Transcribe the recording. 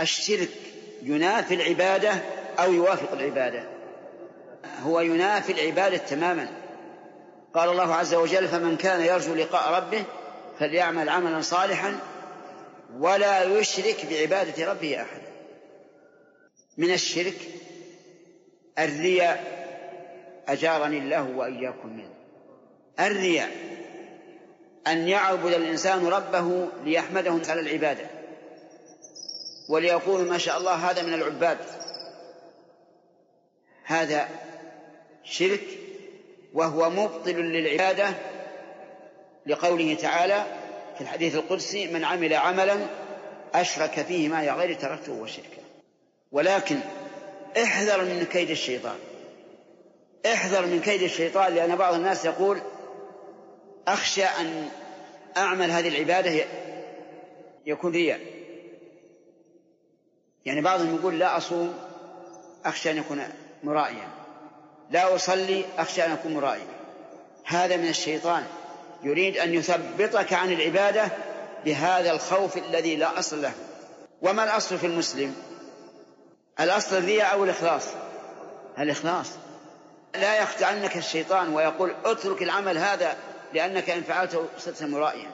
الشرك ينافي العبادة أو يوافق العبادة. هو ينافي العبادة تماما. قال الله عز وجل فمن كان يرجو لقاء ربه فليعمل عملا صالحا ولا يشرك بعبادة ربه أحدا من الشرك الرياء أجارني الله وإياكم منه. الرياء أن يعبد الإنسان ربه ليحمده على العبادة. وليقول ما شاء الله هذا من العباد. هذا شرك وهو مبطل للعبادة لقوله تعالى في الحديث القدسي من عمل عملا أشرك فيه ما غير تركته وشركه ولكن احذر من كيد الشيطان. احذر من كيد الشيطان لأن بعض الناس يقول أخشى أن أعمل هذه العبادة يكون رياء. يعني بعضهم يقول لا أصوم أخشى أن يكون مرائيا. لا أصلي أخشى أن أكون مرائيا. هذا من الشيطان. يريد أن يثبطك عن العبادة بهذا الخوف الذي لا أصل له. وما الأصل في المسلم؟ الأصل الرياء أو الإخلاص؟ الإخلاص. لا يخدعنك الشيطان ويقول اترك العمل هذا لأنك إن فعلته صرت مرائيا.